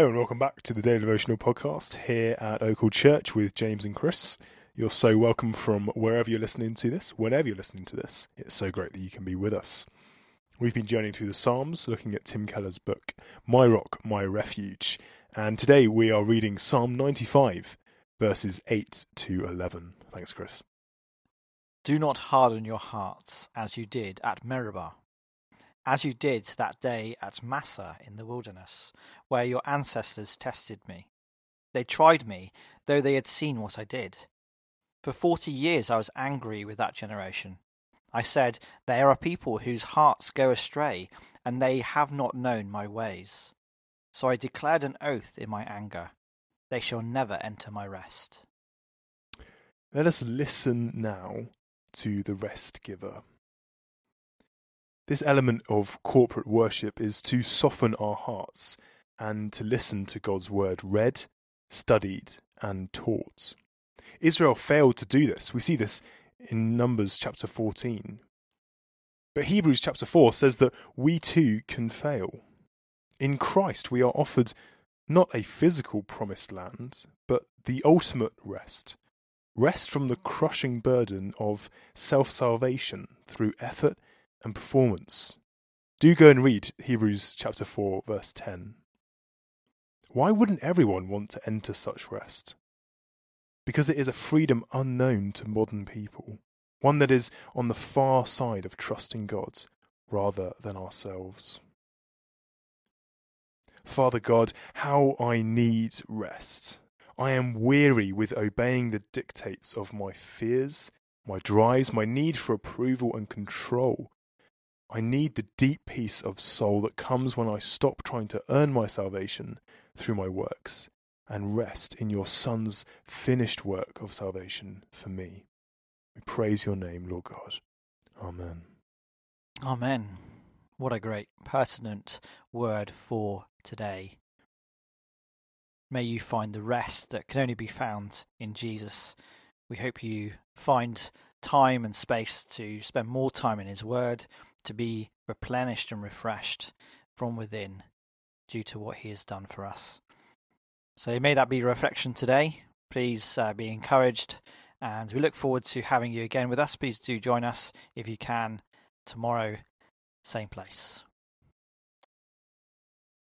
Hello and welcome back to the Daily Devotional Podcast here at Oakwood Church with James and Chris. You're so welcome from wherever you're listening to this, whenever you're listening to this. It's so great that you can be with us. We've been journeying through the Psalms, looking at Tim Keller's book, My Rock, My Refuge. And today we are reading Psalm 95, verses 8 to 11. Thanks, Chris. Do not harden your hearts as you did at Meribah as you did that day at Massah in the wilderness, where your ancestors tested me. They tried me, though they had seen what I did. For forty years I was angry with that generation. I said, They are people whose hearts go astray, and they have not known my ways. So I declared an oath in my anger They shall never enter my rest. Let us listen now to the rest giver. This element of corporate worship is to soften our hearts and to listen to God's word read, studied, and taught. Israel failed to do this. We see this in Numbers chapter 14. But Hebrews chapter 4 says that we too can fail. In Christ, we are offered not a physical promised land, but the ultimate rest. Rest from the crushing burden of self salvation through effort and performance. Do go and read Hebrews chapter 4, verse 10. Why wouldn't everyone want to enter such rest? Because it is a freedom unknown to modern people, one that is on the far side of trusting God rather than ourselves. Father God, how I need rest. I am weary with obeying the dictates of my fears, my drives, my need for approval and control. I need the deep peace of soul that comes when I stop trying to earn my salvation through my works and rest in your Son's finished work of salvation for me. We praise your name, Lord God. Amen. Amen. What a great, pertinent word for today. May you find the rest that can only be found in Jesus. We hope you find time and space to spend more time in His Word, to be replenished and refreshed from within due to what He has done for us. So may that be reflection today. Please uh, be encouraged, and we look forward to having you again with us. Please do join us if you can tomorrow, same place.